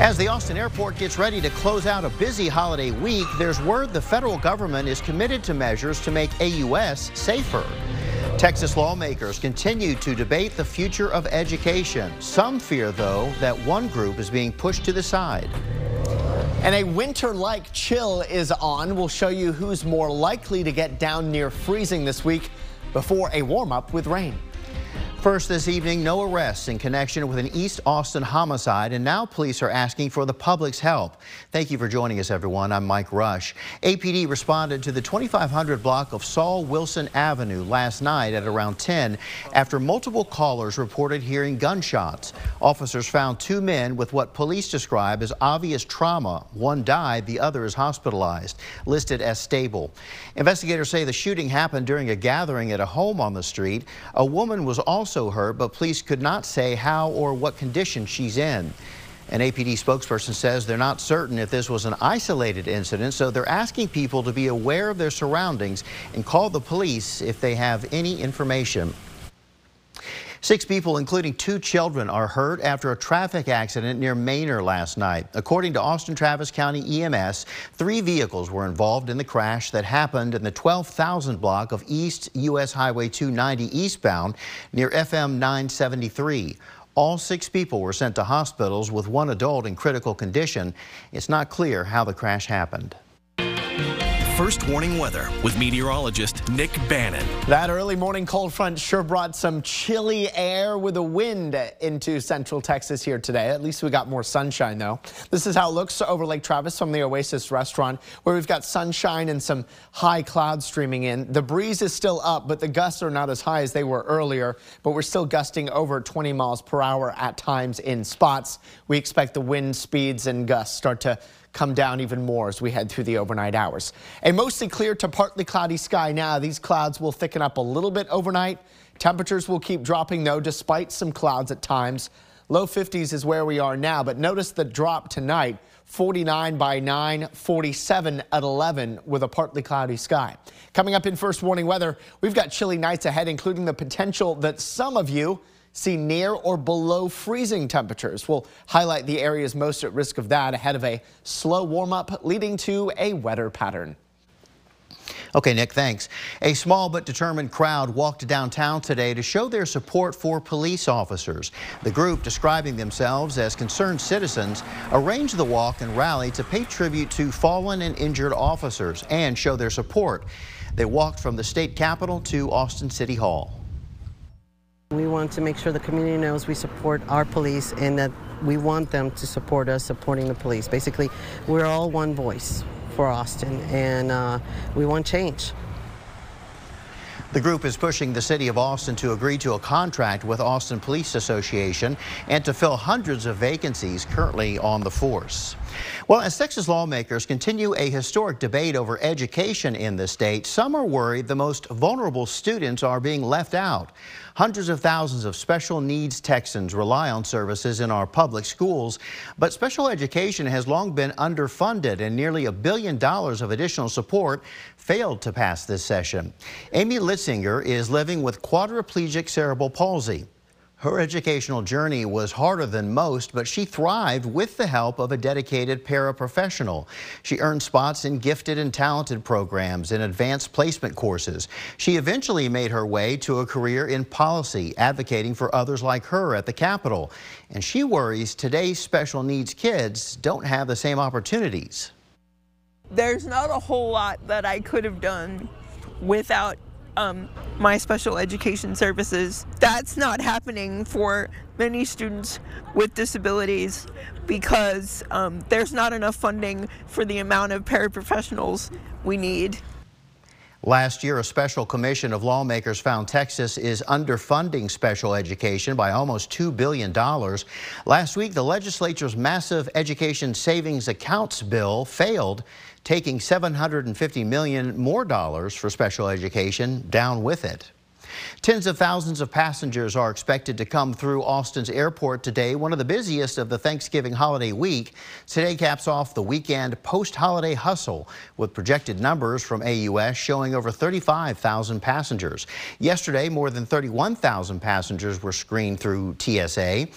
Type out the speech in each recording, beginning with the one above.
As the Austin airport gets ready to close out a busy holiday week, there's word the federal government is committed to measures to make AUS safer. Texas lawmakers continue to debate the future of education. Some fear, though, that one group is being pushed to the side. And a winter-like chill is on. We'll show you who's more likely to get down near freezing this week before a warm-up with rain. First this evening, no arrests in connection with an East Austin homicide, and now police are asking for the public's help. Thank you for joining us, everyone. I'm Mike Rush. APD responded to the 2500 block of Saul Wilson Avenue last night at around 10 after multiple callers reported hearing gunshots. Officers found two men with what police describe as obvious trauma. One died, the other is hospitalized, listed as stable. Investigators say the shooting happened during a gathering at a home on the street. A woman was also also hurt, but police could not say how or what condition she's in. An APD spokesperson says they're not certain if this was an isolated incident, so they're asking people to be aware of their surroundings and call the police if they have any information. Six people, including two children, are hurt after a traffic accident near Manor last night. According to Austin Travis County EMS, three vehicles were involved in the crash that happened in the 12,000 block of East U.S. Highway 290 eastbound near FM 973. All six people were sent to hospitals with one adult in critical condition. It's not clear how the crash happened. First warning weather with meteorologist Nick Bannin. That early morning cold front sure brought some chilly air with a wind into central Texas here today. At least we got more sunshine though. This is how it looks over Lake Travis from the Oasis restaurant where we've got sunshine and some high clouds streaming in. The breeze is still up, but the gusts are not as high as they were earlier, but we're still gusting over 20 miles per hour at times in spots. We expect the wind speeds and gusts start to come down even more as we head through the overnight hours. A mostly clear to partly cloudy sky now. These clouds will thicken up a little bit overnight. Temperatures will keep dropping though despite some clouds at times. Low 50s is where we are now, but notice the drop tonight. 49 by 9, 47 at 11 with a partly cloudy sky. Coming up in first warning weather, we've got chilly nights ahead, including the potential that some of you see near or below freezing temperatures. We'll highlight the areas most at risk of that ahead of a slow warm up leading to a wetter pattern. Okay, Nick, thanks. A small but determined crowd walked downtown today to show their support for police officers. The group, describing themselves as concerned citizens, arranged the walk and rally to pay tribute to fallen and injured officers and show their support. They walked from the state capitol to Austin City Hall. We want to make sure the community knows we support our police and that we want them to support us supporting the police. Basically, we're all one voice for Austin and uh, we want change. The group is pushing the city of Austin to agree to a contract with Austin Police Association and to fill hundreds of vacancies currently on the force. Well, as Texas lawmakers continue a historic debate over education in the state, some are worried the most vulnerable students are being left out. Hundreds of thousands of special needs Texans rely on services in our public schools, but special education has long been underfunded and nearly a billion dollars of additional support failed to pass this session. Amy Litzinger is living with quadriplegic cerebral palsy. Her educational journey was harder than most, but she thrived with the help of a dedicated paraprofessional. She earned spots in gifted and talented programs and advanced placement courses. She eventually made her way to a career in policy, advocating for others like her at the Capitol. And she worries today's special needs kids don't have the same opportunities. There's not a whole lot that I could have done without um, my special education services. That's not happening for many students with disabilities because um, there's not enough funding for the amount of paraprofessionals we need. Last year, a special commission of lawmakers found Texas is underfunding special education by almost $2 billion. Last week, the legislature's massive education savings accounts bill failed taking $750 million more dollars for special education down with it. Tens of thousands of passengers are expected to come through Austin's airport today, one of the busiest of the Thanksgiving holiday week. Today caps off the weekend post-holiday hustle with projected numbers from AUS showing over 35,000 passengers. Yesterday, more than 31,000 passengers were screened through TSA.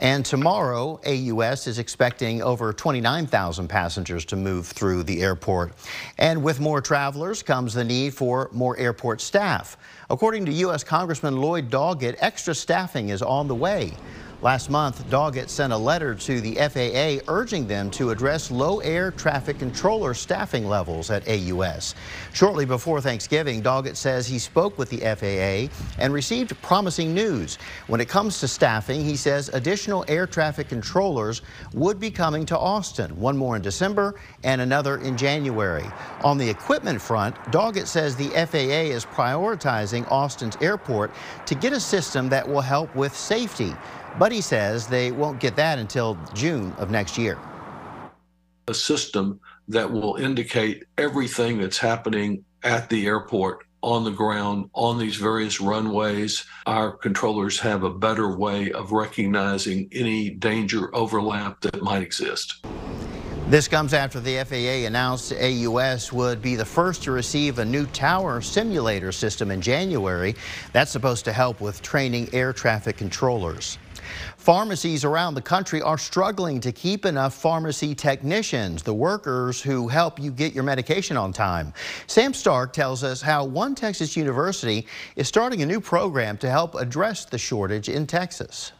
And tomorrow, AUS is expecting over 29,000 passengers to move through the airport. And with more travelers comes the need for more airport staff. According to U.S. Congressman Lloyd Doggett, extra staffing is on the way. Last month, Doggett sent a letter to the FAA urging them to address low air traffic controller staffing levels at AUS. Shortly before Thanksgiving, Doggett says he spoke with the FAA and received promising news. When it comes to staffing, he says additional air traffic controllers would be coming to Austin, one more in December and another in January. On the equipment front, Doggett says the FAA is prioritizing Austin's airport to get a system that will help with safety. But he says they won't get that until June of next year. A system that will indicate everything that's happening at the airport on the ground on these various runways. Our controllers have a better way of recognizing any danger overlap that might exist. This comes after the FAA announced AUS would be the first to receive a new tower simulator system in January. That's supposed to help with training air traffic controllers. Pharmacies around the country are struggling to keep enough pharmacy technicians, the workers who help you get your medication on time. Sam Stark tells us how one Texas university is starting a new program to help address the shortage in Texas.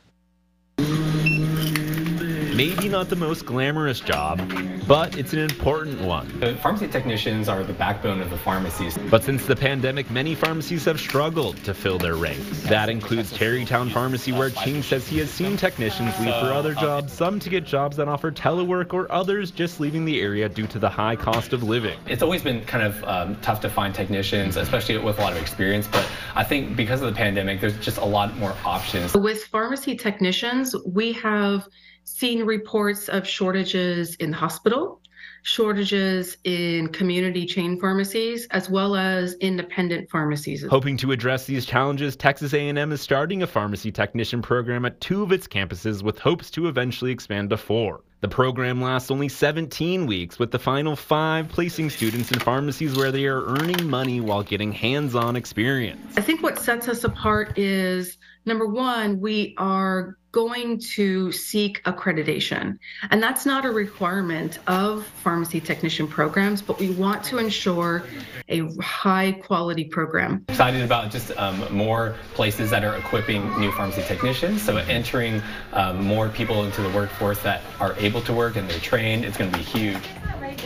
Maybe not the most glamorous job, but it's an important one. The pharmacy technicians are the backbone of the pharmacies. But since the pandemic, many pharmacies have struggled to fill their ranks. That includes Tarrytown Pharmacy, where King says he has seen technicians leave for other jobs, some to get jobs that offer telework, or others just leaving the area due to the high cost of living. It's always been kind of um, tough to find technicians, especially with a lot of experience, but I think because of the pandemic, there's just a lot more options. With pharmacy technicians, we have seen reports of shortages in the hospital, shortages in community chain pharmacies, as well as independent pharmacies. Hoping to address these challenges, Texas A&M is starting a pharmacy technician program at two of its campuses with hopes to eventually expand to four. The program lasts only 17 weeks, with the final five placing students in pharmacies where they are earning money while getting hands on experience. I think what sets us apart is number one, we are going to seek accreditation. And that's not a requirement of pharmacy technician programs, but we want to ensure a high quality program. Excited about just um, more places that are equipping new pharmacy technicians. So entering um, more people into the workforce that are able to work and they're trained, it's going to be huge.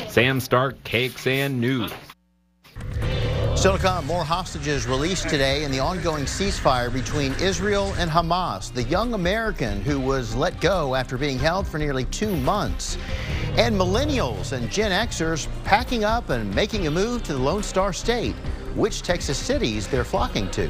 Sam Stark, KXAN News. Still to come, more hostages released today in the ongoing ceasefire between Israel and Hamas. The young American who was let go after being held for nearly two months. And millennials and Gen Xers packing up and making a move to the Lone Star State. Which Texas cities they're flocking to.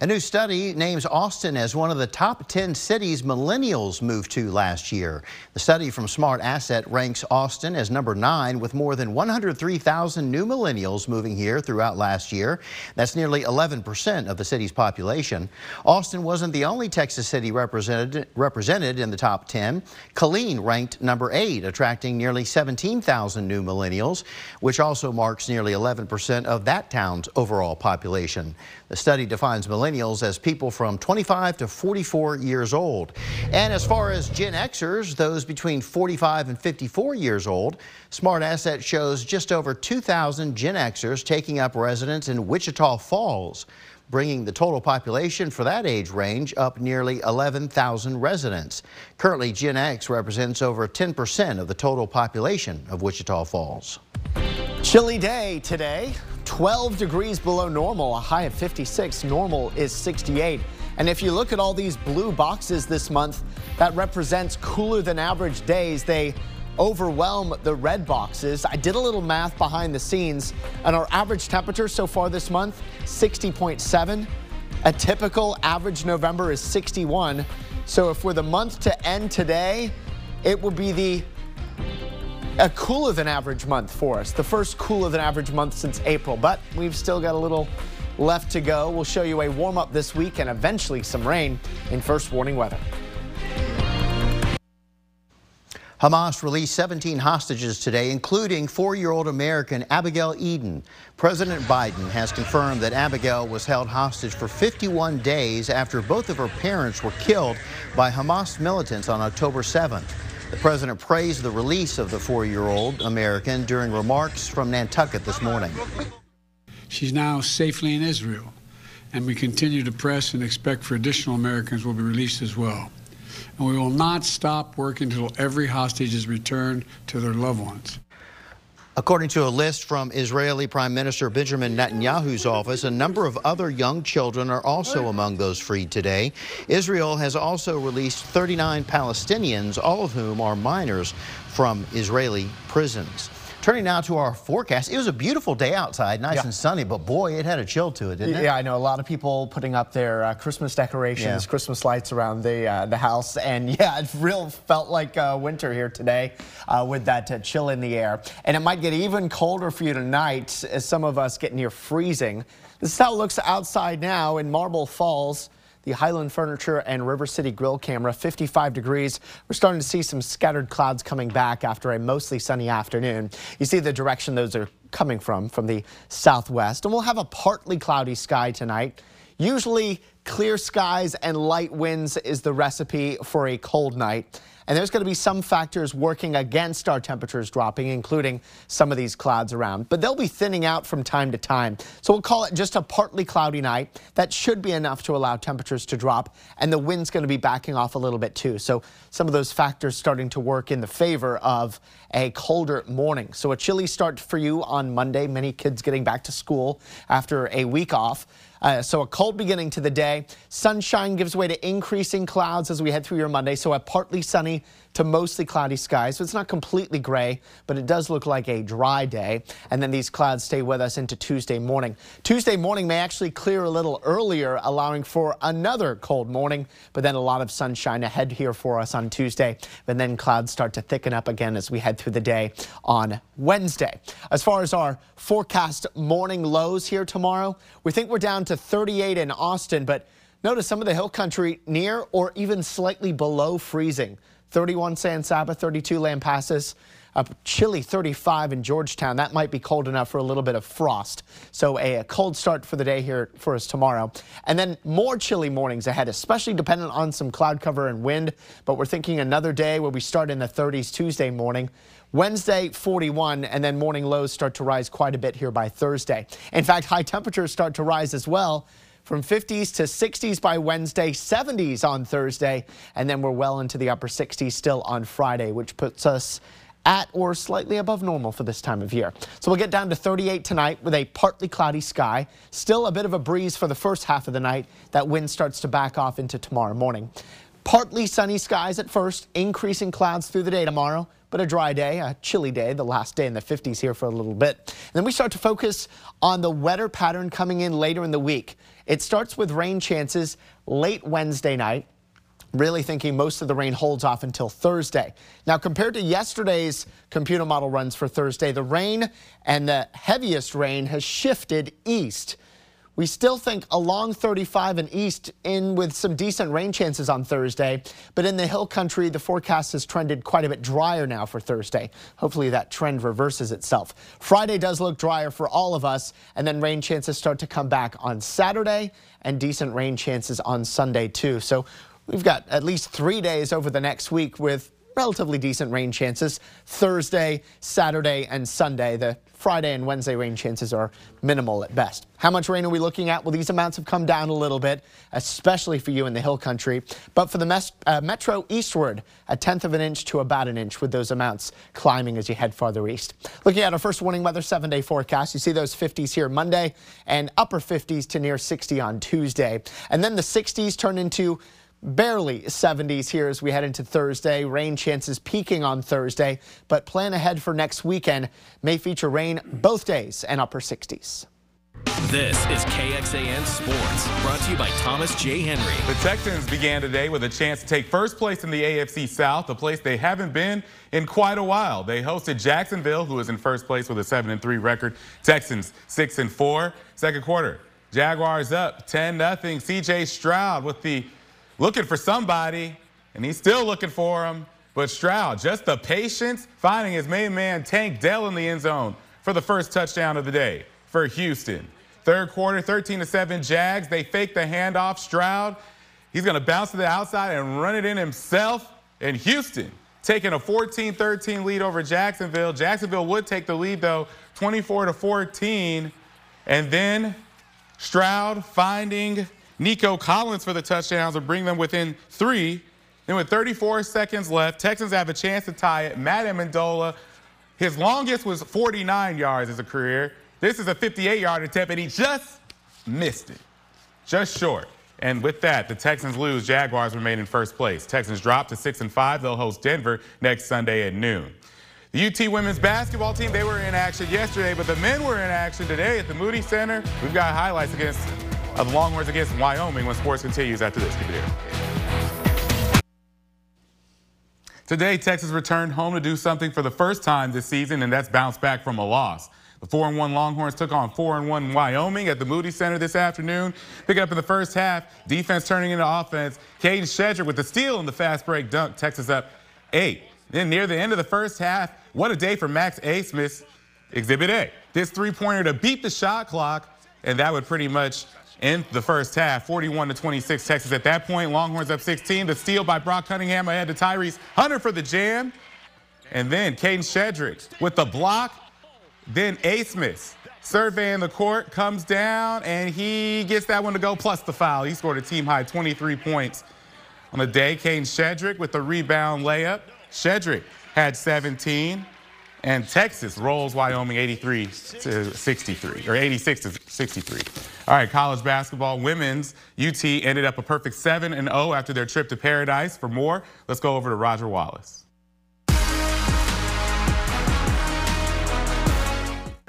A new study names Austin as one of the top 10 cities millennials moved to last year. The study from Smart Asset ranks Austin as number nine with more than 103,000 new millennials moving here throughout last year. That's nearly 11% of the city's population. Austin wasn't the only Texas city represented, represented in the top 10. Killeen ranked number eight, attracting nearly 17,000 new millennials, which also marks nearly 11% of that town's overall population. The study defines millennials as people from 25 to 44 years old. And as far as Gen Xers, those between 45 and 54 years old, Smart Asset shows just over 2,000 Gen Xers taking up residence in Wichita Falls bringing the total population for that age range up nearly 11,000 residents. Currently, Gen X represents over 10% of the total population of Wichita Falls. Chilly day today. 12 degrees below normal, a high of 56. Normal is 68. And if you look at all these blue boxes this month, that represents cooler than average days. They overwhelm the red boxes. I did a little math behind the scenes, and our average temperature so far this month, 60.7. A typical average November is 61. So if we're the month to end today, it will be the a cooler than average month for us. The first cooler than average month since April, but we've still got a little left to go. We'll show you a warm up this week and eventually some rain in first warning weather. Hamas released 17 hostages today, including four-year-old American Abigail Edan. President Biden has confirmed that Abigail was held hostage for 51 days after both of her parents were killed by Hamas militants on October 7th. The president praised the release of the four-year-old American during remarks from Nantucket this morning. She's now safely in Israel, and we continue to press and expect for additional Americans will be released as well and we will not stop working until every hostage is returned to their loved ones. According to a list from Israeli Prime Minister Benjamin Netanyahu's office, a number of other young children are also among those freed today. Israel has also released 39 Palestinians, all of whom are minors from Israeli prisons. Turning now to our forecast. It was a beautiful day outside, nice yeah. and sunny, but boy, it had a chill to it, didn't it? Yeah, I know. A lot of people putting up their uh, Christmas decorations, yeah. Christmas lights around the uh, the house, and yeah, it real felt like uh, winter here today uh, with that uh, chill in the air. And it might get even colder for you tonight as some of us get near freezing. This is how it looks outside now in Marble Falls the Highland Furniture and River City Grill camera, 55 degrees. We're starting to see some scattered clouds coming back after a mostly sunny afternoon. You see the direction those are coming from, from the southwest. And we'll have a partly cloudy sky tonight. Usually clear skies and light winds is the recipe for a cold night. And there's going to be some factors working against our temperatures dropping, including some of these clouds around. But they'll be thinning out from time to time. So we'll call it just a partly cloudy night. That should be enough to allow temperatures to drop. And the wind's going to be backing off a little bit too. So some of those factors starting to work in the favor of a colder morning. So a chilly start for you on Monday. Many kids getting back to school after a week off. Uh, so a cold beginning to the day. Sunshine gives way to increasing clouds as we head through your Monday. So a partly sunny to mostly cloudy skies. So it's not completely gray, but it does look like a dry day. And then these clouds stay with us into Tuesday morning. Tuesday morning may actually clear a little earlier, allowing for another cold morning, but then a lot of sunshine ahead here for us on Tuesday. And then clouds start to thicken up again as we head through the day on Wednesday. As far as our forecast morning lows here tomorrow, we think we're down to 38 in Austin, but notice some of the hill country near or even slightly below freezing. 31 San Saba, 32 Lampasas, a chilly 35 in Georgetown. That might be cold enough for a little bit of frost. So a, a, cold start for the day here for us tomorrow. And then more chilly mornings ahead, especially dependent on some cloud cover and wind. But we're thinking another day where we start in the 30s Tuesday morning. Wednesday, 41, and then morning lows start to rise quite a bit here by Thursday. In fact, high temperatures start to rise as well from 50s to 60s by Wednesday, 70s on Thursday, and then we're well into the upper 60s still on Friday, which puts us at or slightly above normal for this time of year. So we'll get down to 38 tonight with a partly cloudy sky. Still a bit of a breeze for the first half of the night. That wind starts to back off into tomorrow morning. Partly sunny skies at first, increasing clouds through the day tomorrow but a dry day, a chilly day, the last day in the 50s here for a little bit. And then we start to focus on the wetter pattern coming in later in the week. It starts with rain chances late Wednesday night. Really thinking most of the rain holds off until Thursday. Now, compared to yesterday's computer model runs for Thursday, the rain and the heaviest rain has shifted east. We still think along 35 and east in with some decent rain chances on Thursday, but in the hill country, the forecast has trended quite a bit drier now for Thursday. Hopefully that trend reverses itself. Friday does look drier for all of us, and then rain chances start to come back on Saturday and decent rain chances on Sunday too. So we've got at least three days over the next week with relatively decent rain chances Thursday, Saturday, and Sunday. The Friday and Wednesday rain chances are minimal at best. How much rain are we looking at? Well, these amounts have come down a little bit, especially for you in the hill country. But for the uh, metro eastward, a tenth of an inch to about an inch with those amounts climbing as you head farther east. Looking at our first warning weather seven day forecast, you see those 50s here Monday and upper 50s to near 60 on Tuesday. And then the 60s turn into barely 70s here as we head into Thursday. Rain chances peaking on Thursday, but plan ahead for next weekend may feature rain both days and upper 60s. This is KXAN Sports, brought to you by Thomas J. Henry. The Texans began today with a chance to take first place in the AFC South, a place they haven't been in quite a while. They hosted Jacksonville, who is in first place with a 7-3 record. Texans 6-4. Second quarter, Jaguars up 10-0. C.J. Stroud with the looking for somebody, and he's still looking for him. But Stroud, just the patience, finding his main man Tank Dell in the end zone for the first touchdown of the day for Houston. Third quarter, 13 to 7 Jags. They fake the handoff. Stroud, he's going to bounce to the outside and run it in himself. And Houston taking a 14-13 lead over Jacksonville. Jacksonville would take the lead though, 24 to 14. And then Stroud finding Nico Collins for the touchdowns and bring them within three. Then with 34 seconds left, Texans have a chance to tie it. Matt Ammendola, his longest was 49 yards as a career. This is a 58-yard attempt, and he just missed it, just short. And with that, the Texans lose. Jaguars remain in first place. Texans drop to six and five. They'll host Denver next Sunday at noon. The UT women's basketball team, they were in action yesterday, but the men were in action today at the Moody Center. We've got highlights against of the Longhorns against Wyoming when sports continues after this. Keep it here. Today, Texas returned home to do something for the first time this season, and that's bounce back from a loss. The 4 1 Longhorns took on 4 1 Wyoming at the Moody Center this afternoon. Picking up in the first half, defense turning into offense. Kadin Shedrick with the steal in the fast break dunk, Texas up 8. Then near the end of the first half, what a day for Max Abmas, Exhibit A. This three pointer to beat the shot clock, and that would pretty much end the first half. 41 to 26 Texas at that point. Longhorns up 16. The steal by Brock Cunningham ahead to Tyrese Hunter for the jam. And then Kadin Shedrick with the block then A. Smith surveying the court comes down and he gets that one to go plus the foul. He scored a team high 23 points on the day. Kane Shedrick with the rebound layup. Shedrick had 17 and Texas rolls Wyoming 83 to 63 or 86 to 63. All right, college basketball women's UT ended up a perfect 7 and 0 after their trip to Paradise. For more, let's go over to Roger Wallace.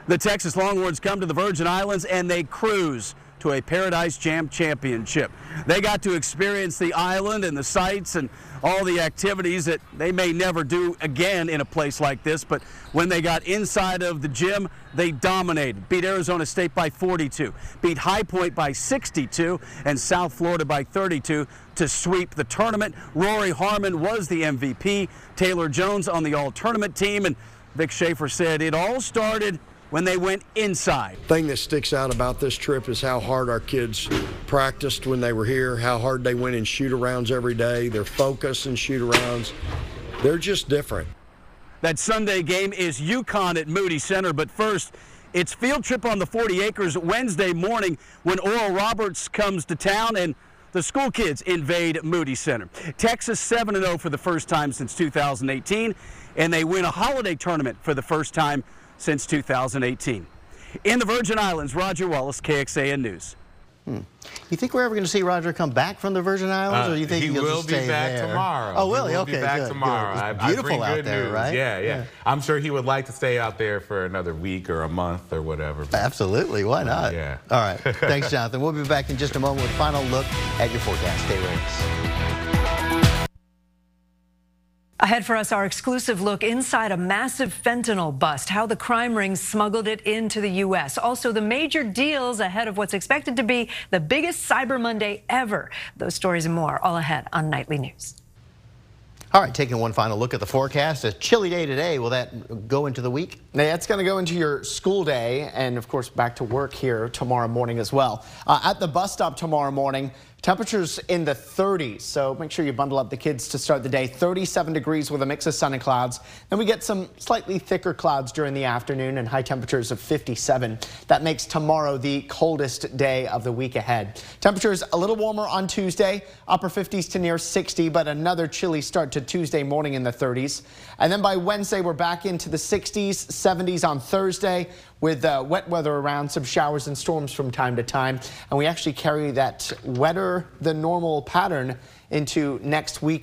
The Texas Longhorns come to the Virgin Islands and they cruise to a Paradise Jam Championship. They got to experience the island and the sights and all the activities that they may never do again in a place like this. But when they got inside of the gym, they dominated. Beat Arizona State by 42, beat High Point by 62, and South Florida by 32 to sweep the tournament. Rori Harmon was the MVP. Taylor Jones on the all tournament team. And Vic Schaefer said it all started when they went inside. thing that sticks out about this trip is how hard our kids practiced when they were here, how hard they went in shoot arounds every day, their focus in shoot arounds. They're just different. That Sunday game is UConn at Moody Center, but first, it's field trip on the 40 acres Wednesday morning when Oral Roberts comes to town and the school kids invade Moody Center. Texas 7 0 for the first time since 2018, and they win a holiday tournament for the first time since 2018. In the Virgin Islands, Roger Wallace, KXAN News. Hmm. You think we're ever going to see Roger come back from the Virgin Islands, uh, or you think he will will just be stay back there? tomorrow? Oh, will he? will okay, be back good, tomorrow. Good. I, It's I beautiful out good there, news. right? Yeah, yeah, I'm sure he would like to stay out there for another week or a month or whatever. Absolutely. Why not? Yeah. All right. Thanks, Jonathan. We'll be back in just a moment with a final look at your forecast. Stay with us. Ahead for us, our exclusive look inside a massive fentanyl bust, how the crime rings smuggled it into the U.S. Also, the major deals ahead of what's expected to be the biggest Cyber Monday ever. Those stories and more all ahead on Nightly News. All right, taking one final look at the forecast. A chilly day today. Will that go into the week? That's going to go into your school day and, of course, back to work here tomorrow morning as well. Uh, at the bus stop tomorrow morning, Temperatures in the 30s, so make sure you bundle up the kids to start the day. 37 degrees with a mix of sun and clouds. Then we get some slightly thicker clouds during the afternoon and high temperatures of 57. That makes tomorrow the coldest day of the week ahead. Temperatures a little warmer on Tuesday, upper 50s to near 60, but another chilly start to Tuesday morning in the 30s. And then by Wednesday, we're back into the 60s, 70s on Thursday with uh, wet weather around, some showers and storms from time to time. And we actually carry that wetter than normal pattern into next weekend.